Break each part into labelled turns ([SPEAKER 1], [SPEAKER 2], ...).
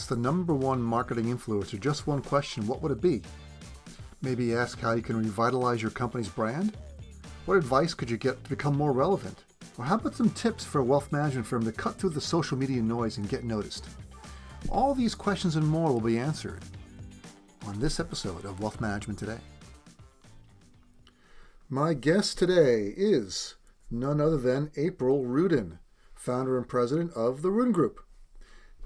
[SPEAKER 1] ask the number one marketing influencer just one question, what would it be? Maybe ask how you can revitalize your company's brand? What advice could you get to become more relevant? Or how about some tips for a wealth management firm to cut through the social media noise and get noticed? All these questions and more will be answered on this episode of Wealth Management Today. My guest today is none other than April Rudin, founder and president of the Rudin Group.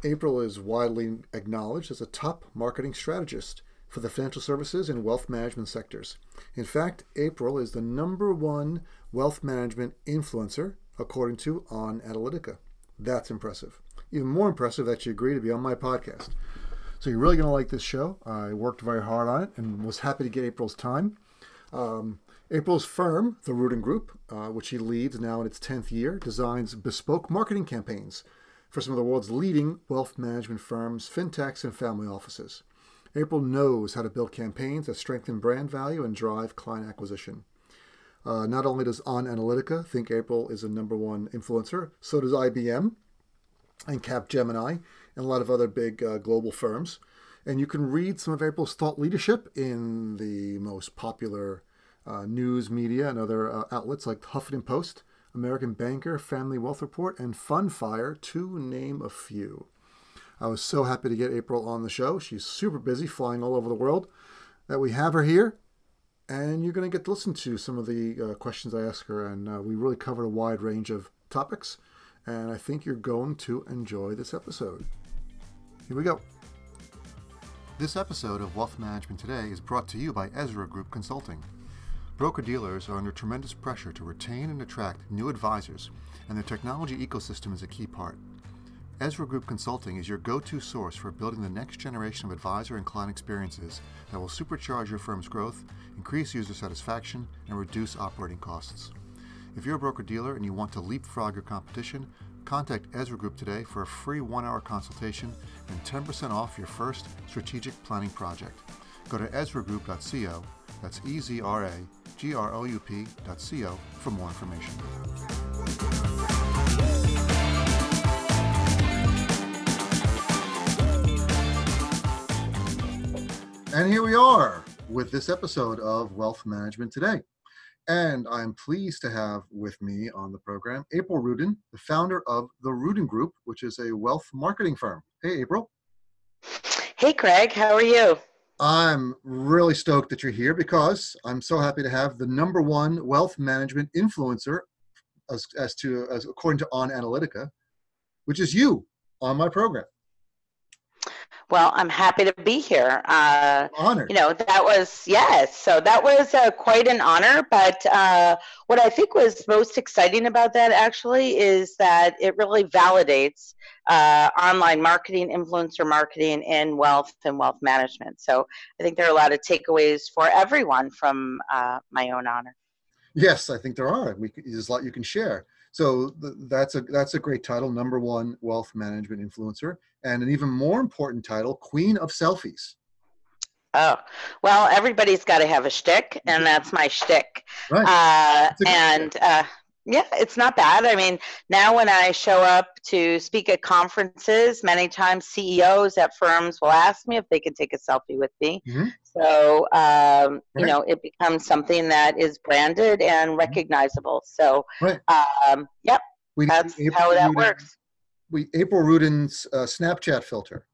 [SPEAKER 1] April is widely acknowledged as a top marketing strategist for the financial services and wealth management sectors. In fact, April is the number one wealth management influencer according to Onalytica. That's impressive. Even more impressive that you agreed to be on my podcast. So you're really going to like this show. I worked very hard on it and was happy to get April's time. Um, April's firm, the Rudin Group, uh, which he leads now in its 10th year, designs bespoke marketing campaigns for some of the world's leading wealth management firms, fintechs, and family offices. April knows how to build campaigns that strengthen brand value and drive client acquisition. Uh, not only does Onalytica think April is a number one influencer, so does IBM and Capgemini and a lot of other big uh, global firms. And you can read some of April's thought leadership in the most popular uh, news media and other uh, outlets like the Huffington Post, American Banker, Family Wealth Report, and Fundfire, to name a few. I was so happy to get April on the show. She's super busy flying all over the world that we have her here. And you're going to get to listen to some of the uh, questions I ask her. And uh, we really covered a wide range of topics. And I think you're going to enjoy this episode. Here we go. This episode of Wealth Management Today is brought to you by Ezra Group Consulting. Broker dealers are under tremendous pressure to retain and attract new advisors, and their technology ecosystem is a key part. Ezra Group Consulting is your go to source for building the next generation of advisor and client experiences that will supercharge your firm's growth, increase user satisfaction, and reduce operating costs. If you're a broker dealer and you want to leapfrog your competition, contact Ezra Group today for a free one hour consultation and 10% off your first strategic planning project. Go to ezragroup.co, that's E Z R A G R O U P.co for more information. And here we are with this episode of Wealth Management Today. And I'm pleased to have with me on the program April Rudin, the founder of the Rudin Group, which is a wealth marketing firm. Hey, April.
[SPEAKER 2] Hey, Craig. How are you?
[SPEAKER 1] I'm really stoked that you're here because I'm so happy to have the number one wealth management influencer, as, as to as according to Onalytica, which is you on my program.
[SPEAKER 2] Well, I'm happy to be here. Uh,
[SPEAKER 1] Honored.
[SPEAKER 2] You know, that was, yes. So that was uh, quite an honor. But uh, what I think was most exciting about that actually is that it really validates uh, online marketing, influencer marketing, and wealth and wealth management. So I think there are a lot of takeaways for everyone from uh, my own honor.
[SPEAKER 1] Yes, I think there are. We, there's a lot you can share. So th- that's a that's a great title, number one wealth management influencer, and an even more important title, Queen of Selfies.
[SPEAKER 2] Oh, well, everybody's got to have a shtick, and that's my shtick.
[SPEAKER 1] Right.
[SPEAKER 2] Uh, and uh, yeah, it's not bad. I mean, now when I show up to speak at conferences, many times CEOs at firms will ask me if they can take a selfie with me.
[SPEAKER 1] Mm-hmm.
[SPEAKER 2] So, um, you know, it becomes something that is branded and recognizable. So,
[SPEAKER 1] Right.
[SPEAKER 2] um, yep,
[SPEAKER 1] We,
[SPEAKER 2] that's
[SPEAKER 1] April
[SPEAKER 2] how that
[SPEAKER 1] Rudin-
[SPEAKER 2] works.
[SPEAKER 1] We April Rudin's uh, Snapchat filter.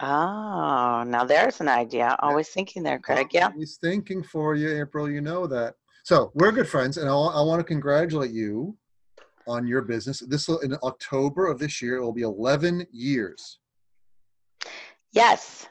[SPEAKER 2] Oh, now there's an idea. Always thinking there, Craig. Yeah.
[SPEAKER 1] He's thinking for you, April. You know that. So we're good friends, and I, I want to congratulate you on your business. This in October of this year, it will be 11 years.
[SPEAKER 2] Yes.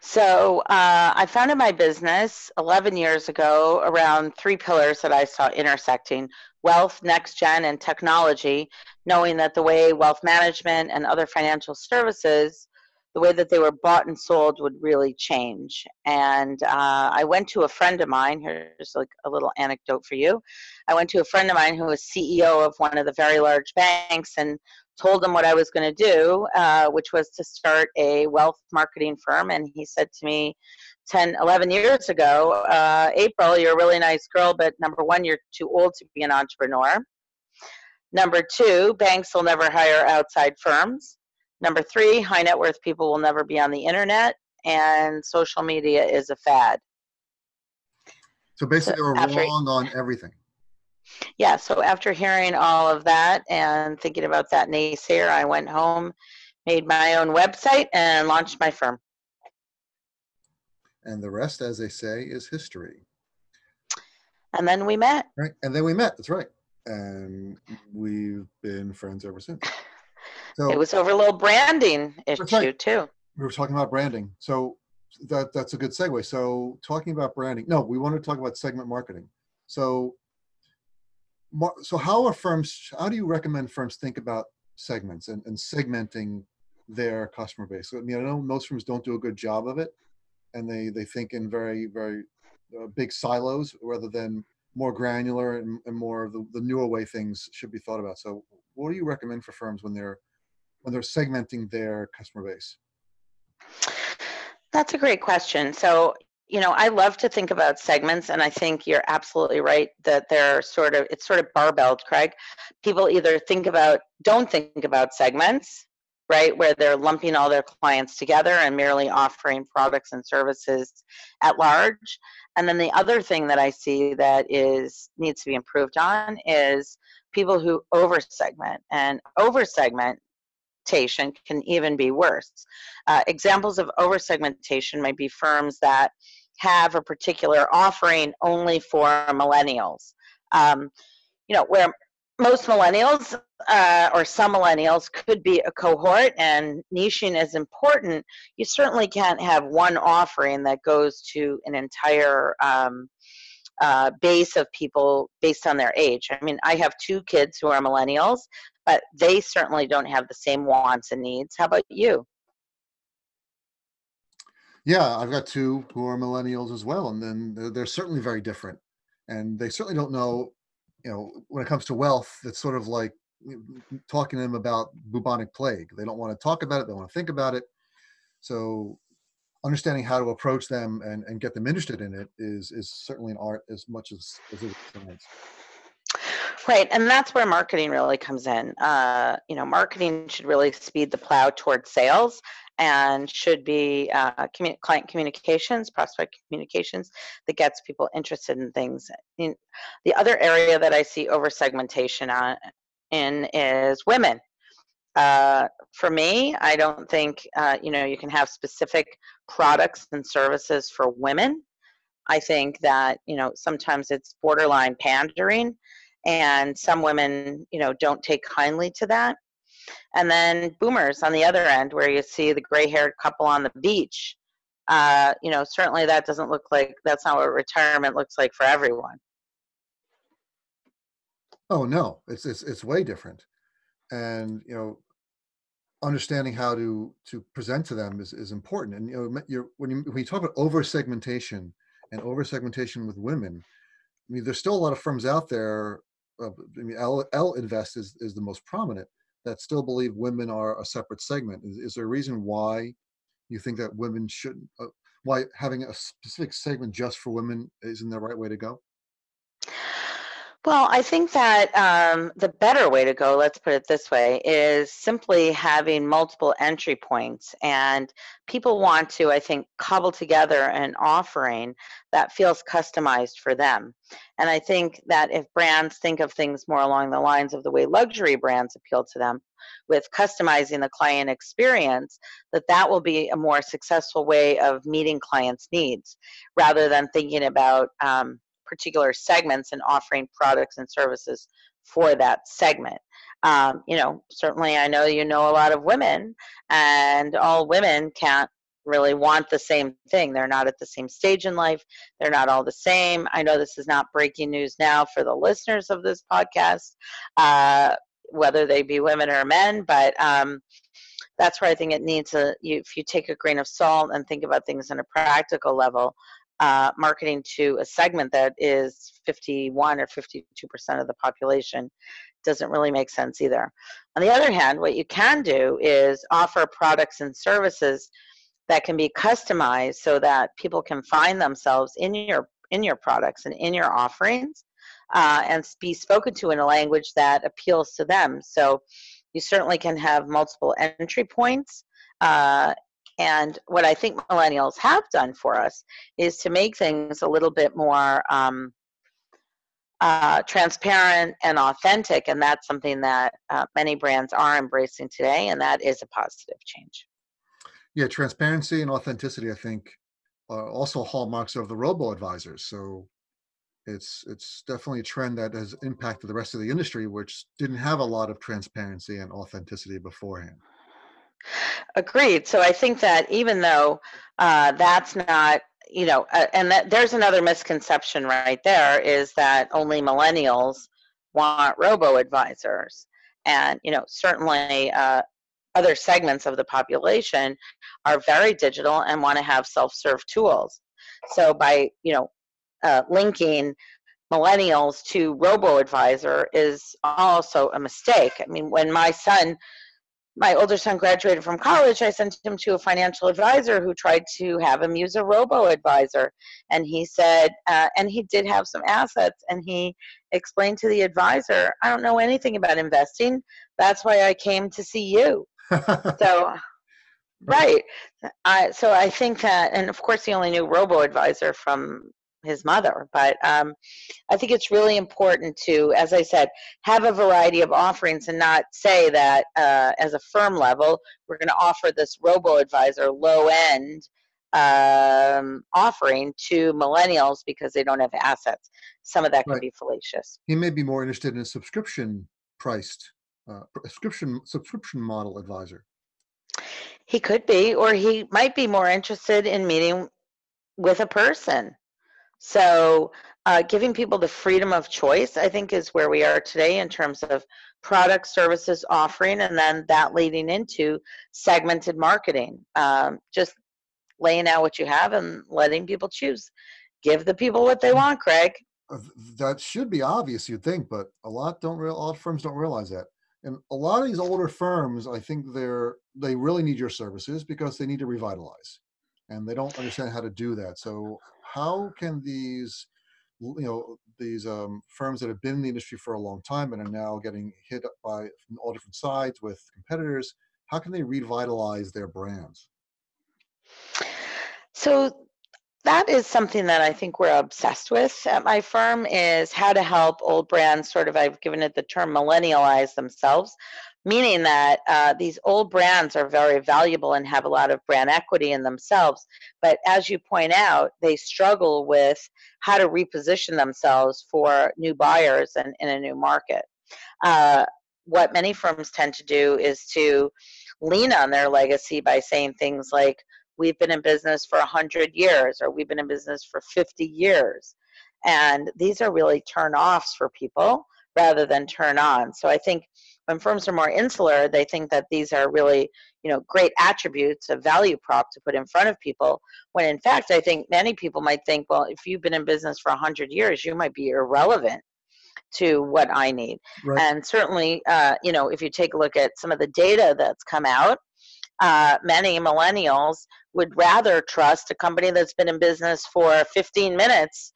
[SPEAKER 2] So uh, I founded my business 11 years ago around three pillars that I saw intersecting wealth, next gen, and technology, knowing that the way wealth management and other financial services, the way that they were bought and sold would really change. And uh, I went to a friend of mine, here's like a little anecdote for you. I went to a friend of mine who was CEO of one of the very large banks and told him what I was going to do, uh, which was to start a wealth marketing firm. And he said to me 10, 11 years ago, uh, April, you're a really nice girl, but number one, you're too old to be an entrepreneur. Number two, banks will never hire outside firms. Number three, high net worth people will never be on the internet, and social media is a fad.
[SPEAKER 1] So basically, so were wrong on everything.
[SPEAKER 2] Yeah. So after hearing all of that and thinking about that naysayer, I went home, made my own website, and launched my firm.
[SPEAKER 1] And the rest, as they say, is history.
[SPEAKER 2] And then we met.
[SPEAKER 1] Right. And then we met. That's right. And we've been friends ever since.
[SPEAKER 2] So it was over a little branding issue right. too.
[SPEAKER 1] We were talking about branding. So that that's a good segue. So talking about branding. No, we want to talk about segment marketing. So so how are firms how do you recommend firms think about segments and, and segmenting their customer base so, i mean i know most firms don't do a good job of it and they they think in very very uh, big silos rather than more granular and, and more of the, the newer way things should be thought about so what do you recommend for firms when they're when they're segmenting their customer base
[SPEAKER 2] that's a great question so you know, I love to think about segments, and I think you're absolutely right that they're sort of it's sort of barbelled, Craig. People either think about don't think about segments, right, where they're lumping all their clients together and merely offering products and services at large. And then the other thing that I see that is needs to be improved on is people who over segment and over segment segmentation can even be worse. Uh, examples of oversegmentation might be firms that have a particular offering only for millennials. Um, you know, where most millennials uh, or some millennials could be a cohort and niching is important, you certainly can't have one offering that goes to an entire um, uh, base of people based on their age. I mean, I have two kids who are millennials, but they certainly don't have the same wants and needs. How about you?
[SPEAKER 1] Yeah, I've got two who are millennials as well, and then they're, they're certainly very different, and they certainly don't know. You know, when it comes to wealth, it's sort of like talking to them about bubonic plague. They don't want to talk about it. They want to think about it. So understanding how to approach them and, and get them interested in it is is certainly an art as much as, as it is science.
[SPEAKER 2] Right, and that's where marketing really comes in. Uh, you know, marketing should really speed the plow towards sales and should be uh, client communications, prospect communications that gets people interested in things. In, the other area that I see over segmentation on, in is women. Uh, for me, I don't think uh, you know you can have specific products and services for women. I think that you know sometimes it's borderline pandering, and some women you know don't take kindly to that. And then boomers on the other end, where you see the gray-haired couple on the beach. Uh, you know, certainly that doesn't look like that's not what retirement looks like for everyone.
[SPEAKER 1] Oh no, it's it's it's way different, and you know, understanding how to to present to them is, is important. And you know, you're, when you when you talk about over segmentation and over segmentation with women, I mean, there's still a lot of firms out there. Uh, I mean, L, Ellevest is is the most prominent that still believe women are a separate segment. Is, is there a reason why you think that women shouldn't? Uh, why having a specific segment just for women isn't the right way to go?
[SPEAKER 2] Well, I think that um, the better way to go, let's put it this way, is simply having multiple entry points. And people want to, I think, cobble together an offering that feels customized for them. And I think that if brands think of things more along the lines of the way luxury brands appeal to them, with customizing the client experience, that that will be a more successful way of meeting clients' needs rather than thinking about um, particular segments and offering products and services for that segment. Um, you know, certainly I know you know a lot of women, and all women can't really want the same thing. They're not at the same stage in life. They're not all the same. I know this is not breaking news now for the listeners of this podcast, uh, whether they be women or men, but um, that's where I think it needs a. You, if you take a grain of salt and think about things on a practical level, uh, marketing to a segment that is 51 or 52% of the population doesn't really make sense either. On the other hand, what you can do is offer products and services that can be customized so that people can find themselves in your in your products and in your offerings uh, and be spoken to in a language that appeals to them. So You certainly can have multiple entry points. Uh, and what I think millennials have done for us is to make things a little bit more um, uh, transparent and authentic. And that's something that uh, many brands are embracing today, and that is a positive change.
[SPEAKER 1] Yeah, transparency and authenticity, I think, are also hallmarks of the robo advisors. So it's it's definitely a trend that has impacted the rest of the industry, which didn't have a lot of transparency and authenticity beforehand.
[SPEAKER 2] Agreed. So I think that even though uh, that's not, you know, uh, and that there's another misconception right there is that only millennials want robo advisors, and you know, certainly uh, other segments of the population are very digital and want to have self-serve tools. So by you know uh, linking millennials to robo advisor is also a mistake. I mean, when my son, my older son graduated from college, I sent him to a financial advisor who tried to have him use a robo advisor. And he said, uh, and he did have some assets, and he explained to the advisor, I don't know anything about investing. That's why I came to see you. so, right. I, so I think that, and of course, he only knew robo advisor from his mother. But um, I think it's really important to, as I said, have a variety of offerings and not say that uh, as a firm level, we're going to offer this robo advisor low end um, offering to millennials because they don't have assets. Some of that can right. be fallacious.
[SPEAKER 1] He may be more interested in a subscription priced uh, subscription subscription model advisor.
[SPEAKER 2] He could be, or he might be more interested in meeting with a person so, uh, giving people the freedom of choice, I think, is where we are today in terms of product, services, offering, and then that leading into segmented marketing. Um, just laying out what you have and letting people choose. Give the people what they want, Craig.
[SPEAKER 1] Uh, that should be obvious, you'd think, but a lot don't. Real, a lot of firms don't realize that. And a lot of these older firms, I think they're they really need your services because they need to revitalize, and they don't understand how to do that. So how can these you know these um, firms that have been in the industry for a long time and are now getting hit by from all different sides with competitors how can they revitalize their brands
[SPEAKER 2] so that is something that i think we're obsessed with at my firm is how to help old brands sort of i've given it the term millennialize themselves meaning that uh, these old brands are very valuable and have a lot of brand equity in themselves. But as you point out, they struggle with how to reposition themselves for new buyers and in a new market. Uh, what many firms tend to do is to lean on their legacy by saying things like, we've been in business for 100 years or we've been in business for 50 years. And these are really turn offs for people rather than turn on. So I think when firms are more insular, they think that these are really, you know, great attributes a value prop to put in front of people. When in fact, I think many people might think, well, if you've been in business for 100 years, you might be irrelevant to what I need. Right. And certainly, uh, you know, if you take a look at some of the data that's come out, uh, many millennials would rather trust a company that's been in business for 15 minutes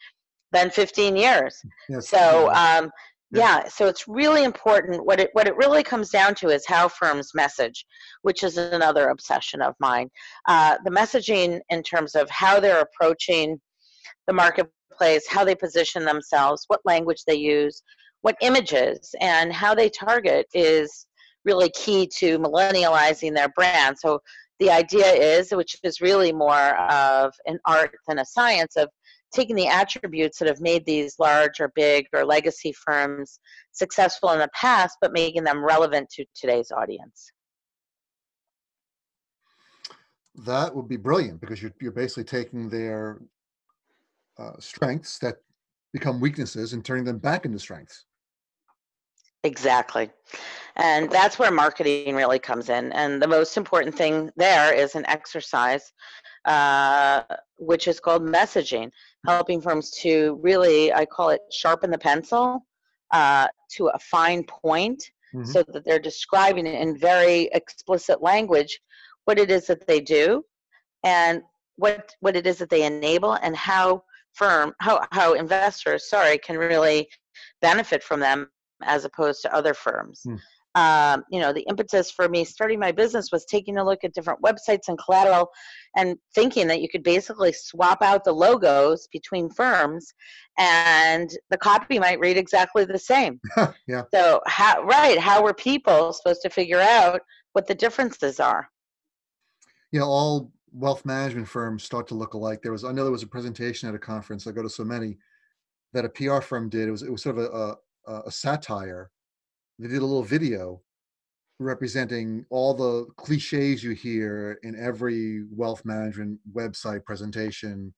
[SPEAKER 2] than 15 years. Yes. So, um, yeah. so it's really important. What it what it really comes down to is how firms message, which is another obsession of mine. Uh, the messaging in terms of how they're approaching the marketplace, how they position themselves, what language they use, what images, and how they target is really key to millennializing their brand. So the idea is, which is really more of an art than a science, of taking the attributes that have made these large or big or legacy firms successful in the past, but making them relevant to today's audience.
[SPEAKER 1] That would be brilliant because you're, you're basically taking their uh, strengths that become weaknesses and turning them back into strengths.
[SPEAKER 2] Exactly. And that's where marketing really comes in. And the most important thing there is an exercise, uh, which is called messaging helping firms to really, I call it sharpen the pencil uh, to a fine point mm-hmm. so that they're describing in very explicit language what it is that they do and what what it is that they enable and how firm how, how investors sorry can really benefit from them as opposed to other firms mm. Um, you know, the impetus for me starting my business was taking a look at different websites and collateral and thinking that you could basically swap out the logos between firms and the copy might read exactly the same.
[SPEAKER 1] yeah.
[SPEAKER 2] So, how, right, how were people supposed to figure out what the differences are?
[SPEAKER 1] You know, all wealth management firms start to look alike. There was, I know there was a presentation at a conference. I go to so many that a PR firm did. It was, it was sort of a, a, a satire they did a little video representing all the cliches you hear in every wealth management website presentation.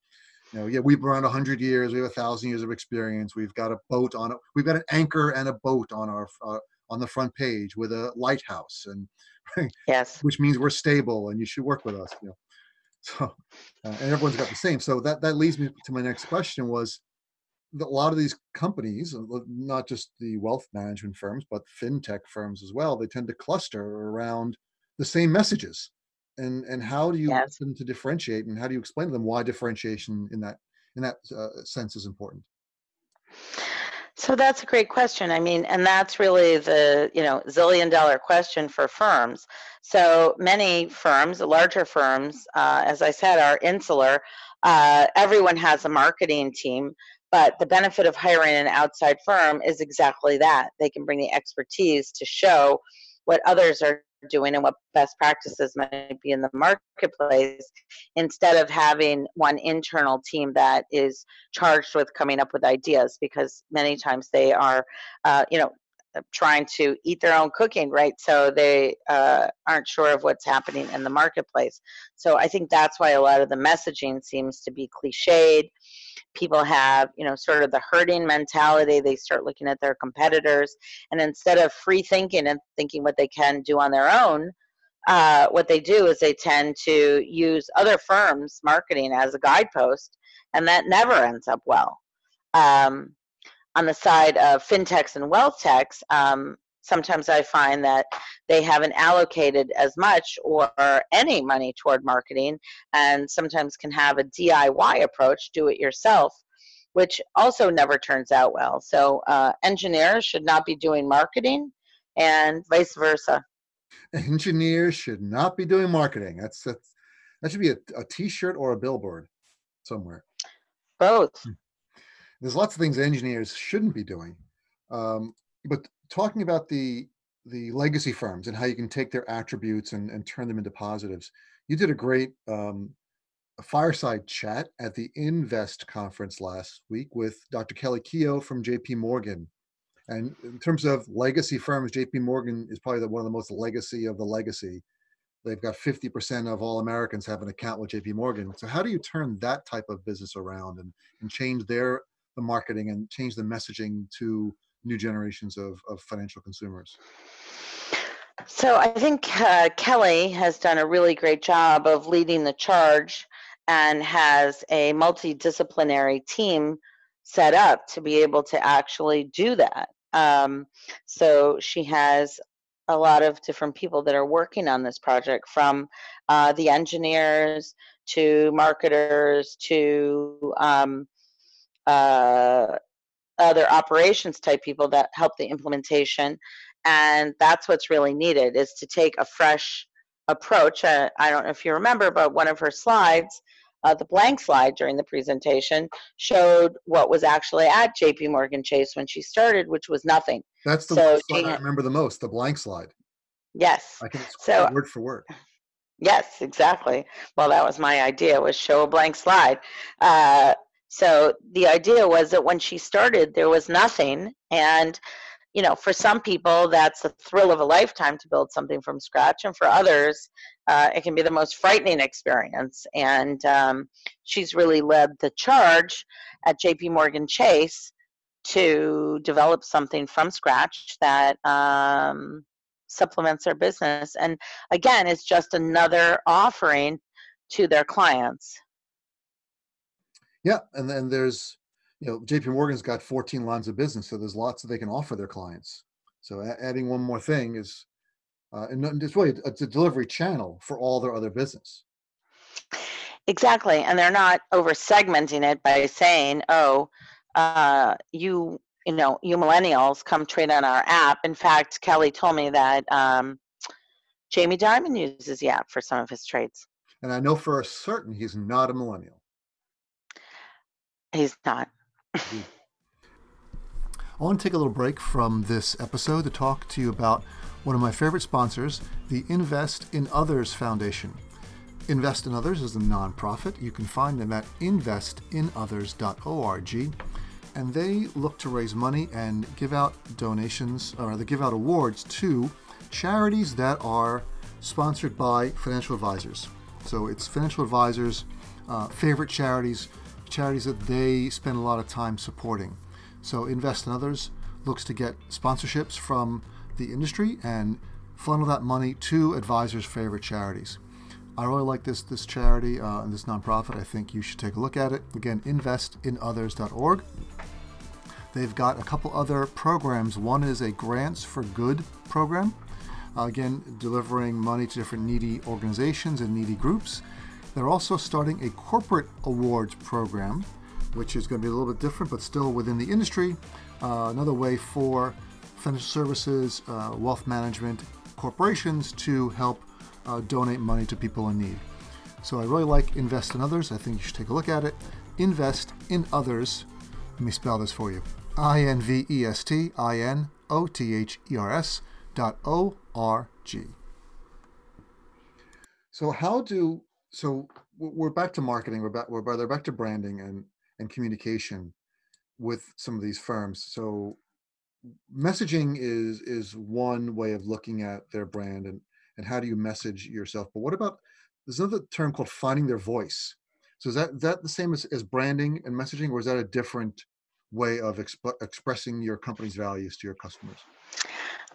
[SPEAKER 1] You know, yeah, we've been around 100 years, we have a thousand years of experience. We've got a boat on it. We've got an anchor and a boat on our uh, on the front page with a lighthouse, and
[SPEAKER 2] yes,
[SPEAKER 1] which means we're stable and you should work with us. You know, so uh, and everyone's got the same. So that that leads me to my next question was a lot of these companies, uh, not just the wealth management firms, but fintech firms as well, they tend to cluster around the same messages. And and how do you yes. them to differentiate, and how do you explain to them why differentiation in that in that uh, sense is important?
[SPEAKER 2] So that's a great question. I mean, and that's really the you know zillion dollar question for firms. So many firms, larger firms, uh, as I said, are insular. Uh, everyone has a marketing team, but the benefit of hiring an outside firm is exactly that. They can bring the expertise to show what others are doing and what best practices might be in the marketplace instead of having one internal team that is charged with coming up with ideas because many times they are uh, you know trying to eat their own cooking right? So they uh, aren't sure of what's happening in the marketplace. So i think that's why a lot of the messaging seems to be cliched. People have you know sort of the herding mentality. They start looking at their competitors and instead of free thinking and thinking what they can do on their own uh, what they do is they tend to use other firms marketing as a guidepost and that never ends up well. Um, on the side of fintechs and wealth techs um, sometimes I find that they haven't allocated as much or any money toward marketing, and sometimes can have a DIY approach, do it yourself, which also never turns out well. So, uh, engineers should not be doing marketing, and vice versa.
[SPEAKER 1] Engineers should not be doing marketing. That's, that's that should be a a T-shirt or a billboard somewhere.
[SPEAKER 2] Both.
[SPEAKER 1] There's lots of things engineers shouldn't be doing. Um, but talking about the the legacy firms and how you can take their attributes and, and turn them into positives. You did a great um, a fireside chat at the Invest conference last week with Dr. Kelly Keough from JP Morgan. And in terms of legacy firms, JP Morgan is probably the, one of the most legacy of the legacy. They've got 50% of all Americans have an account with JP Morgan. So how do you turn that type of business around and, and change their the marketing and change the messaging to new generations of, of financial consumers?
[SPEAKER 2] So I think uh, Kelly has done a really great job of leading the charge and has a multidisciplinary team set up to be able to actually do that. Um, so she has a lot of different people that are working on this project from uh, the engineers to marketers to um, uh, other operations type people that help the implementation and that's what's really needed is to take a fresh approach uh, i don't know if you remember but one of her slides uh, the blank slide during the presentation showed what was actually at jp morgan chase when she started which was nothing.
[SPEAKER 1] That's the so slide i remember the most the blank slide.
[SPEAKER 2] Yes.
[SPEAKER 1] I can so word for word.
[SPEAKER 2] Yes exactly. Well that was my idea was show a blank slide. Uh, so the idea was that when she started, there was nothing. And, you know, for some people, that's the thrill of a lifetime to build something from scratch. And for others, uh, it can be the most frightening experience. And um, she's really led the charge at JP Morgan Chase to develop something from scratch that um, supplements their business. And again, it's just another offering to their clients.
[SPEAKER 1] Yeah, and then there's, you know, JP Morgan's got 14 lines of business, so there's lots that they can offer their clients. So a- adding one more thing is, uh, and it's really it's a delivery channel for all their other business.
[SPEAKER 2] Exactly, and they're not over segmenting it by saying, "Oh, uh, you you know, you millennials come trade on our app. In fact, Kelly told me that um, Jamie Dimon uses the app for some of his trades.
[SPEAKER 1] And I know for a certain he's not a millennial.
[SPEAKER 2] He's not.
[SPEAKER 1] I want to take a little break from this episode to talk to you about one of my favorite sponsors, the Invest in Others Foundation. Invest in Others is a nonprofit. You can find them at investinothers.org. And they look to raise money and give out donations, or they give out awards to charities that are sponsored by financial advisors. So it's financial advisors' uh, favorite charities, charities that they spend a lot of time supporting. So Invest in Others looks to get sponsorships from the industry and funnel that money to advisors' favorite charities. I really like this this charity uh, and this nonprofit. I think you should take a look at it. Again, investinothers.org. They've got a couple other programs. One is a Grants for Good program. Uh, again, delivering money to different needy organizations and needy groups. They're also starting a corporate awards program, which is going to be a little bit different, but still within the industry. Uh, another way for financial services, uh, wealth management corporations to help uh, donate money to people in need. So I really like Invest in Others. I think you should take a look at it. Invest in Others. Let me spell this for you I N V E S T I N O T H E R S dot O R G. So, how do, so we're back to marketing, we're back, we're they're back to branding and, and communication with some of these firms. So, messaging is is one way of looking at their brand and and how do you message yourself. But what about there's another term called finding their voice. So is that that the same as, as branding and messaging, or is that a different way of exp- expressing your company's values to your customers?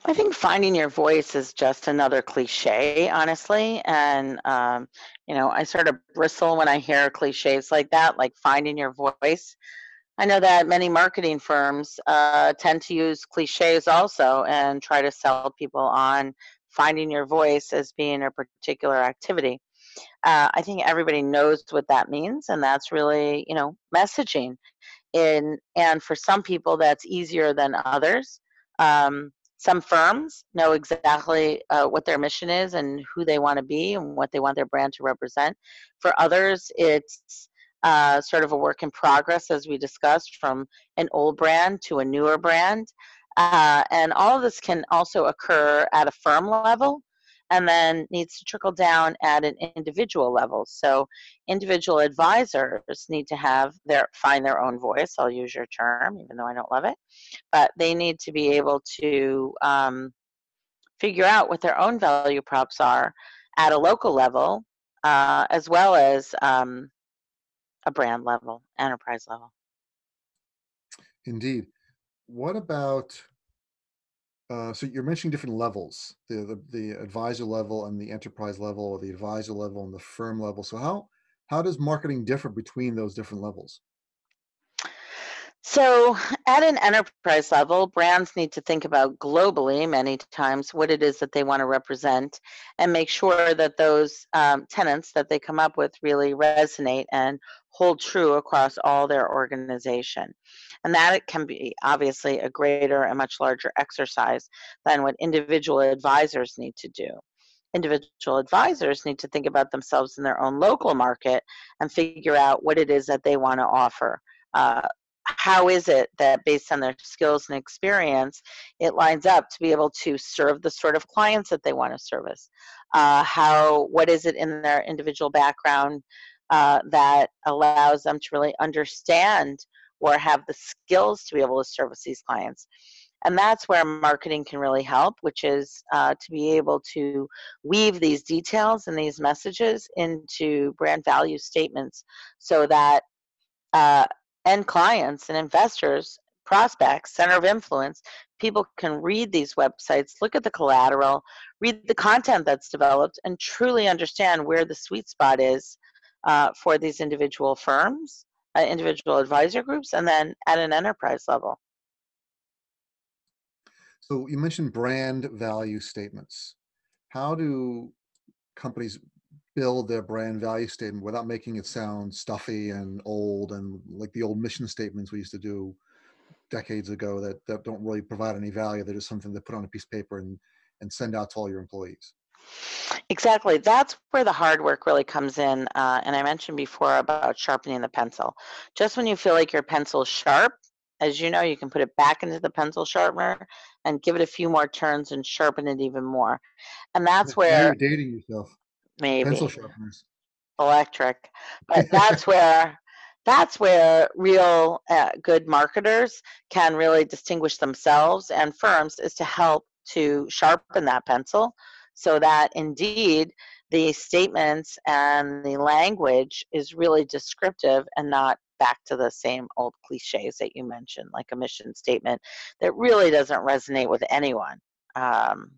[SPEAKER 2] I think finding your voice is just another cliche, honestly. And, um, you know, I sort of bristle when I hear cliches like that, like finding your voice. I know that many marketing firms uh, tend to use cliches also and try to sell people on finding your voice as being a particular activity. Uh, I think everybody knows what that means, and that's really, you know, messaging. In and for some people, that's easier than others. Um, some firms know exactly uh, what their mission is and who they want to be and what they want their brand to represent. For others, it's uh, sort of a work in progress, as we discussed, from an old brand to a newer brand. Uh, and all of this can also occur at a firm level and then needs to trickle down at an individual level. So individual advisors need to have their find their own voice. I'll use your term, even though I don't love it, but they need to be able to um, figure out what their own value props are at a local level, uh, as well as um, a brand level, enterprise level.
[SPEAKER 1] Indeed what about uh, so you're mentioning different levels the, the the advisor level and the enterprise level or the advisor level and the firm level so how how does marketing differ between those different levels
[SPEAKER 2] so, at an enterprise level, brands need to think about globally many times what it is that they want to represent and make sure that those um, tenants that they come up with really resonate and hold true across all their organization. And that it can be obviously a greater and much larger exercise than what individual advisors need to do individual advisors need to think about themselves in their own local market and figure out what it is that they want to offer. Uh, how is it that based on their skills and experience it lines up to be able to serve the sort of clients that they want to service uh, how what is it in their individual background uh, that allows them to really understand or have the skills to be able to service these clients. And that's where marketing can really help which is uh, to be able to weave these details and these messages into brand value statements so that uh, and clients and investors, prospects, center of influence, people can read these websites, look at the collateral, read the content that's developed, and truly understand where the sweet spot is uh, for these individual firms, uh, individual advisor groups, and then at an enterprise level.
[SPEAKER 1] So you mentioned brand value statements. How do companies build their brand value statement without making it sound stuffy and old and like the old mission statements we used to do decades ago that, that don't really provide any value. They're just something to put on a piece of paper and, and send out to all your employees.
[SPEAKER 2] Exactly. That's where the hard work really comes in. Uh, and I mentioned before about sharpening the pencil. Just when you feel like your pencil's sharp, as you know, you can put it back into the pencil sharpener and give it a few more turns and sharpen it even more. And that's where
[SPEAKER 1] you're dating yourself.
[SPEAKER 2] Maybe
[SPEAKER 1] pencil sharpeners.
[SPEAKER 2] Electric, but that's where that's where real uh, good marketers can really distinguish themselves and firms is to help to sharpen that pencil so that indeed the statements and the language is really descriptive and not back to the same old cliches that you mentioned, like a mission statement that really doesn't resonate with anyone. Um,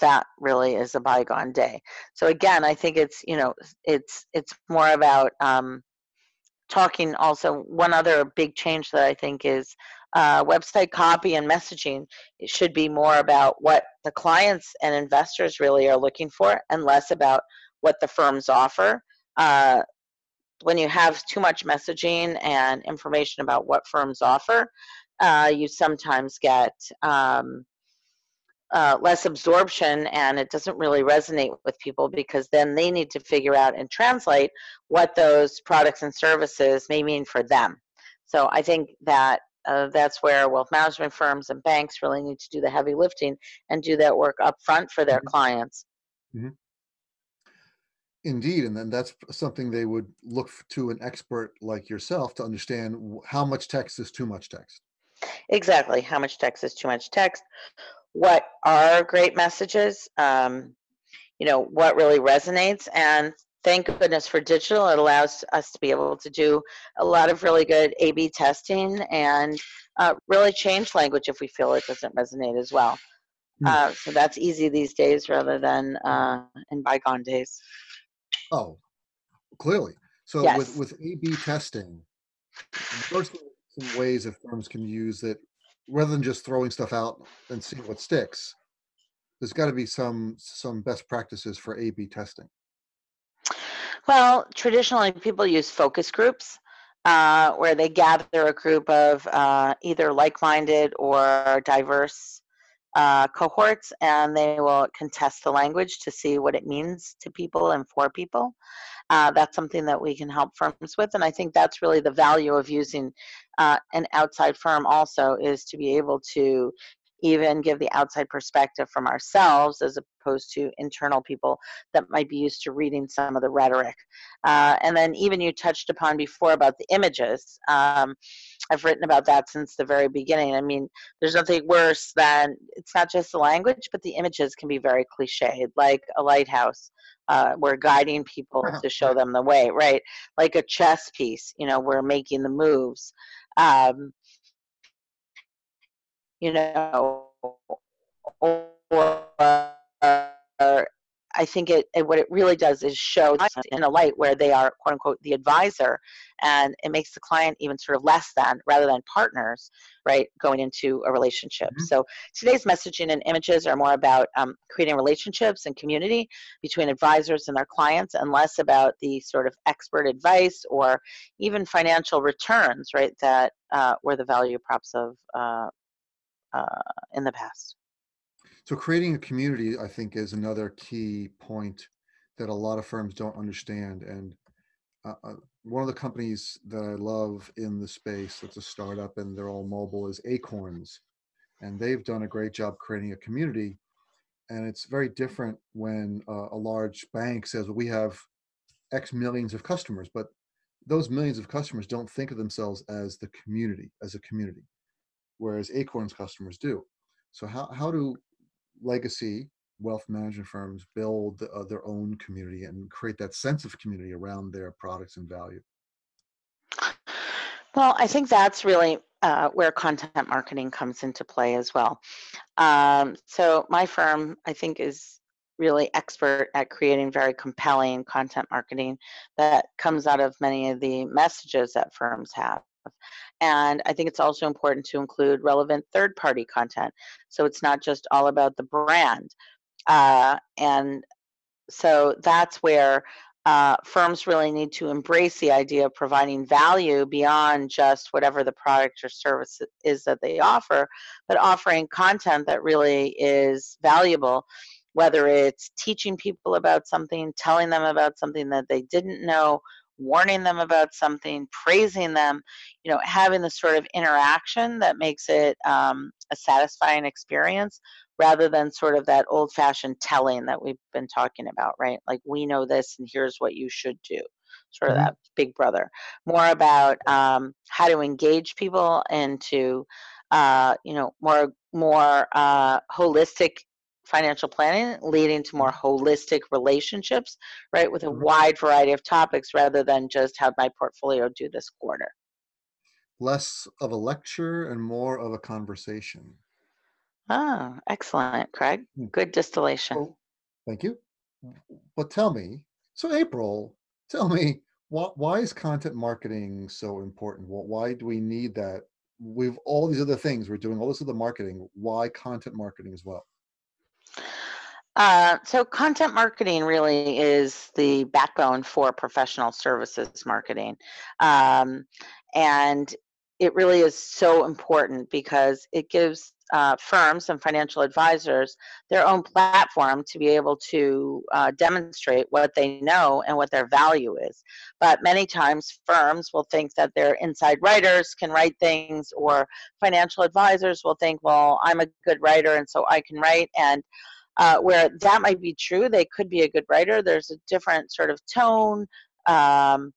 [SPEAKER 2] that really is a bygone day. So again, I think it's you know it's it's more about um, talking. Also, one other big change that I think is uh, website copy and messaging. Should be more about what the clients and investors really are looking for, and less about what the firms offer. Uh, when you have too much messaging and information about what firms offer, uh, you sometimes get um, uh, less absorption and it doesn't really resonate with people because then they need to figure out and translate what those products and services may mean for them. So I think that uh, that's where wealth management firms and banks really need to do the heavy lifting and do that work up front for their mm-hmm. clients. Mm-hmm.
[SPEAKER 1] Indeed, and then that's something they would look to an expert like yourself to understand how much text is too much text.
[SPEAKER 2] Exactly, how much text is too much text. What are great messages? Um, you know what really resonates, and thank goodness for digital. It allows us to be able to do a lot of really good A/B testing and uh, really change language if we feel it doesn't resonate as well. Hmm. Uh, so that's easy these days rather than uh, in bygone days.
[SPEAKER 1] Oh, clearly. So yes. with with A/B testing, first some ways that firms can use that rather than just throwing stuff out and seeing what sticks. There's got to be some some best practices for A/B testing.
[SPEAKER 2] Well, traditionally people use focus groups. Uh, where they gather a group of uh, either like-minded or diverse uh, cohorts and they will contest the language to see what it means to people and for people. Uh, that's something that we can help firms with, and I think that's really the value of using uh, an outside firm. Also, is to be able to even give the outside perspective from ourselves as opposed to internal people that might be used to reading some of the rhetoric. Uh, and then, even you touched upon before about the images. Um, I've written about that since the very beginning. I mean, there's nothing worse than it's not just the language, but the images can be very cliched, like a lighthouse. Uh, we're guiding people uh-huh. to show them the way, right? Like a chess piece, you know, we're making the moves. Um, you know, or, uh, I think it, it, what it really does is show in a light where they are quote unquote the advisor, and it makes the client even sort of less than rather than partners, right? Going into a relationship. Mm-hmm. So today's messaging and images are more about um, creating relationships and community between advisors and their clients, and less about the sort of expert advice or even financial returns, right? That uh, were the value props of uh, uh, in the past.
[SPEAKER 1] So creating a community, I think, is another key point that a lot of firms don't understand. And uh, uh, one of the companies that I love in the space that's a startup and they're all mobile is Acorns. And they've done a great job creating a community. And it's very different when uh, a large bank says, well, we have X millions of customers, but those millions of customers don't think of themselves as the community, as a community, whereas Acorns customers do. So how, how do legacy wealth management firms build uh, their own community and create that sense of community around their products and value?
[SPEAKER 2] Well, I think that's really uh, where content marketing comes into play as well. Um, so, my firm, I think, is really expert at creating very compelling content marketing that comes out of many of the messages that firms have. And I think it's also important to include relevant third party content. So it's not just all about the brand. Uh, and so that's where uh, firms really need to embrace the idea of providing value beyond just whatever the product or service is that they offer, but offering content that really is valuable, whether it's teaching people about something, telling them about something that they didn't know, warning them about something, praising them, you know, having the sort of interaction that makes it um, a satisfying experience rather than sort of that old fashioned telling that we've been talking about, right? Like, we know this and here's what you should do. Sort of mm-hmm. that big brother. More about um, how to engage people into, uh, you know, more more uh, holistic financial planning, leading to more holistic relationships, right, with a mm-hmm. wide variety of topics rather than just how my portfolio do this quarter.
[SPEAKER 1] Less of a lecture and more of a conversation.
[SPEAKER 2] Oh, excellent, Craig. Hmm. Good distillation. Well,
[SPEAKER 1] thank you. But tell me, so April, tell me, why, why is content marketing so important? Why do we need that? We've all these other things. We're doing all this other marketing. Why content marketing as well?
[SPEAKER 2] Uh, so content marketing really is the backbone for professional services marketing. Um, and it really is so important because it gives uh, firms and financial advisors their own platform to be able to uh, demonstrate what they know and what their value is. But many times firms will think that their inside writers can write things, or financial advisors will think, well, I'm a good writer and so I can write. And uh, where that might be true, they could be a good writer. There's a different sort of tone. Um,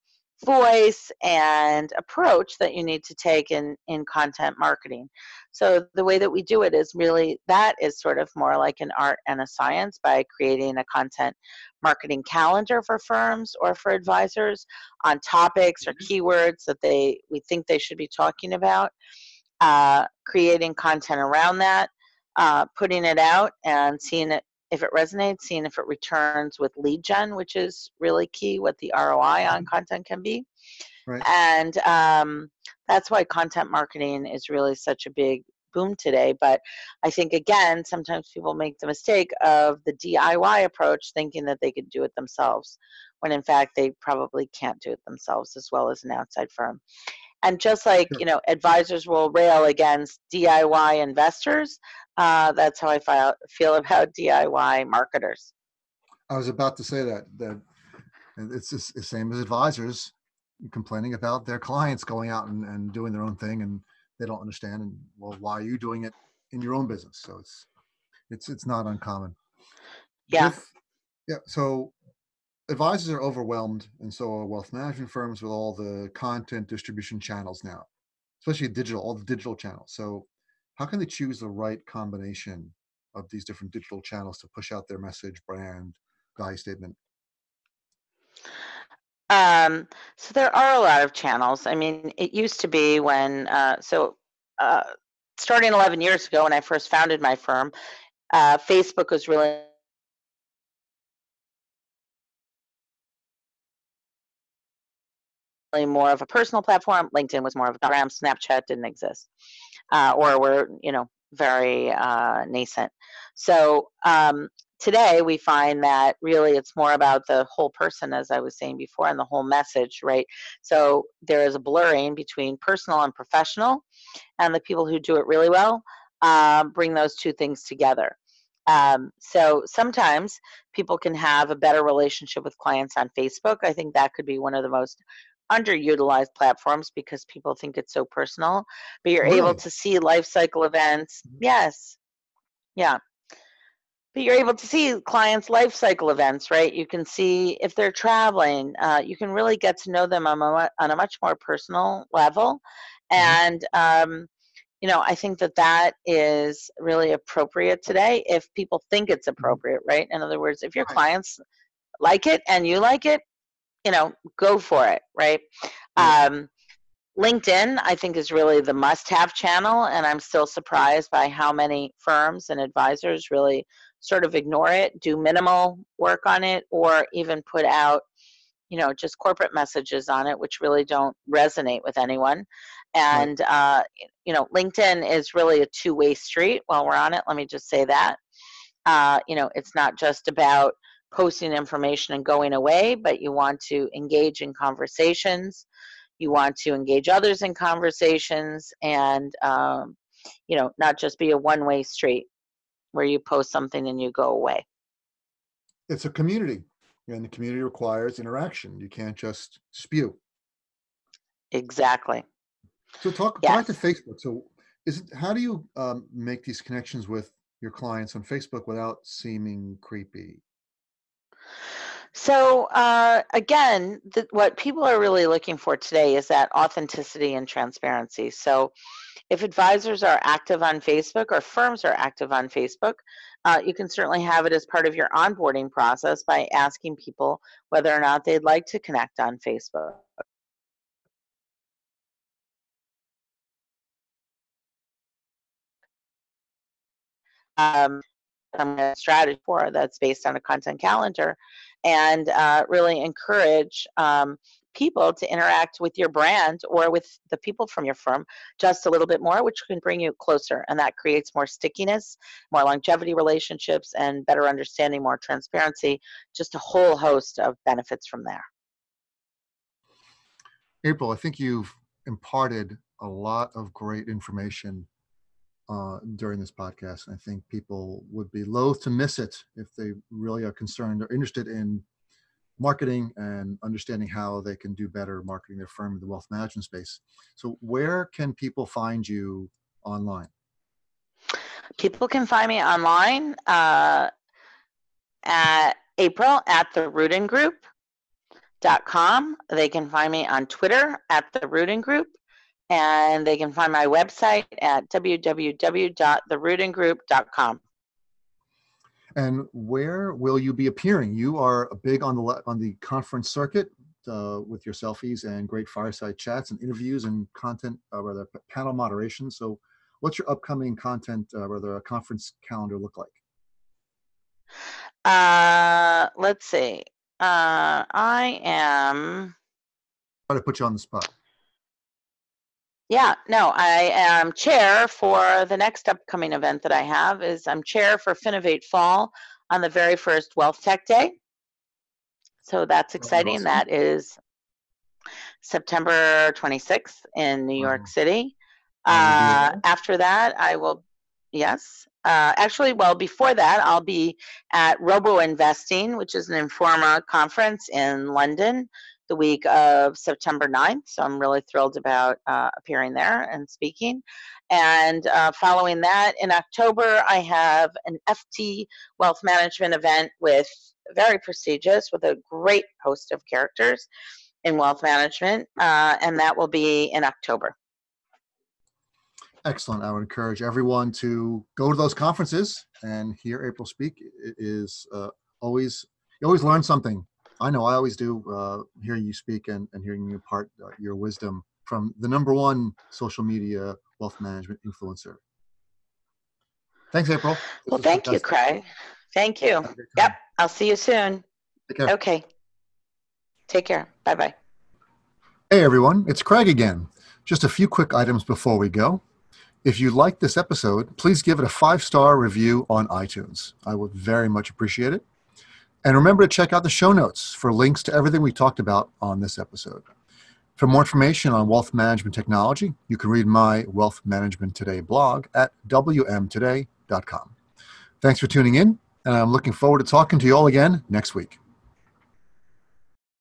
[SPEAKER 2] voice and approach that you need to take in in content marketing so the way that we do it is really that is sort of more like an art and a science by creating a content marketing calendar for firms or for advisors on topics or mm-hmm. keywords that they we think they should be talking about uh, creating content around that uh, putting it out and seeing it if it resonates, seeing if it returns with lead gen, which is really key, what the ROI on mm-hmm. content can be. Right. And um, that's why content marketing is really such a big boom today. But I think, again, sometimes people make the mistake of the DIY approach, thinking that they could do it themselves, when in fact they probably can't do it themselves as well as an outside firm. And just like you know, advisors will rail against DIY investors. Uh, that's how I feel, feel about DIY marketers.
[SPEAKER 1] I was about to say that that it's the same as advisors complaining about their clients going out and, and doing their own thing and they don't understand and well why are you doing it in your own business? So it's it's it's not uncommon.
[SPEAKER 2] Yeah. With,
[SPEAKER 1] yeah so advisors are overwhelmed and so are wealth management firms with all the content distribution channels now especially digital all the digital channels. So how can they choose the right combination of these different digital channels to push out their message brand value statement?
[SPEAKER 2] Um, so there are a lot of channels. I mean it used to be when uh, so uh, starting 11 years ago when i first founded my firm uh, facebook was really more of a personal platform. LinkedIn was more of a program. Snapchat didn't exist, uh, or were you know very uh, nascent. So um, today we find that really it's more about the whole person, as I was saying before, and the whole message, right? So there is a blurring between personal and professional, and the people who do it really well uh, bring those two things together. Um, so sometimes people can have a better relationship with clients on Facebook. I think that could be one of the most underutilized platforms because people think it's so personal, but you're really? able to see life cycle events. Mm-hmm. Yes. Yeah. But you're able to see clients' life cycle events, right? You can see if they're traveling. Uh, you can really get to know them on a, on a much more personal level. Mm-hmm. And, um, you know, I think that that is really appropriate today if people think it's mm-hmm. appropriate, right? In other words, if your clients like it and you like it, you know, go for it, right? Um, LinkedIn, I think, is really the must have channel, and I'm still surprised by how many firms and advisors really sort of ignore it, do minimal work on it, or even put out, you know, just corporate messages on it, which really don't resonate with anyone. And, uh, you know, LinkedIn is really a two way street while we're on it. Let me just say that. Uh, you know, it's not just about posting information and going away, but you want to engage in conversations. You want to engage others in conversations and, um, you know, not just be a one way street where you post something and you go away.
[SPEAKER 1] It's a community, and the community requires interaction. You can't just spew.
[SPEAKER 2] Exactly.
[SPEAKER 1] So talk
[SPEAKER 2] Yes.
[SPEAKER 1] back to Facebook. So is it, how do you um, make these connections with your clients on Facebook without seeming creepy?
[SPEAKER 2] So uh, again, what people are really looking for today is that authenticity and transparency. So if advisors are active on Facebook or firms are active on Facebook, uh, you can certainly have it as part of your onboarding process by asking people whether or not they'd like to connect on Facebook. Um, A strategy for that's based on a content calendar and uh, really encourage um, people to interact with your brand or with the people from your firm just a little bit more, which can bring you closer. And that creates more stickiness, more longevity relationships, and better understanding, more transparency, just a whole host of benefits from there.
[SPEAKER 1] April, I think you've imparted a lot of great information uh, during this podcast. I think people would be loath to miss it if they really are concerned or interested in marketing and understanding how they can do better marketing their firm in the wealth management space. So, where can people find you online?
[SPEAKER 2] People can find me online uh, at April at the Rudin Group. Dot com. They can find me on Twitter at the Rudin Group, and they can find my website at www.therudingroup.com.
[SPEAKER 1] And where will you be appearing? You are big on the on the conference circuit uh, with your selfies and great fireside chats and interviews and content, uh, rather panel moderation. So, what's your upcoming content, uh, rather a conference calendar look like?
[SPEAKER 2] Uh, let's see. Uh, I am.
[SPEAKER 1] Try to put you on the spot.
[SPEAKER 2] Yeah, no, I am chair for the next upcoming event that I have is I'm chair for Finovate Fall on the very first Wealth Tech Day. So that's exciting.
[SPEAKER 1] awesome.
[SPEAKER 2] That is September 26th in New
[SPEAKER 1] Wow.
[SPEAKER 2] York City.
[SPEAKER 1] I will be
[SPEAKER 2] Uh,
[SPEAKER 1] there.
[SPEAKER 2] after that, I will, yes. Uh, actually, well, before that, I'll be at Robo Investing, which is an Informa conference in London the week of September 9th. So I'm really thrilled about uh, appearing there and speaking. And uh, following that, in October, I have an FT wealth management event with very prestigious, with a great host of characters in wealth management, uh, and that will be in October.
[SPEAKER 1] Excellent. I would encourage everyone to go to those conferences and hear April speak. It is uh, always you always learn something. I know I always do. Uh, hearing you speak and, and hearing you impart uh, your wisdom from the number one social media wealth management influencer. Thanks, April. This
[SPEAKER 2] Well, thank you. Craig. Thank you.
[SPEAKER 1] Have a great
[SPEAKER 2] Yep. I'll see you soon.
[SPEAKER 1] Take care.
[SPEAKER 2] Okay. Take care. Bye bye.
[SPEAKER 1] Hey everyone, it's Craig again. Just a few quick items before we go. If you liked this episode, please give it a five star review on iTunes. I would very much appreciate it. And remember to check out the show notes for links to everything we talked about on this episode. For more information on wealth management technology, you can read my Wealth Management Today blog at wmtoday.com. Thanks for tuning in, and I'm looking forward to talking to you all again next week.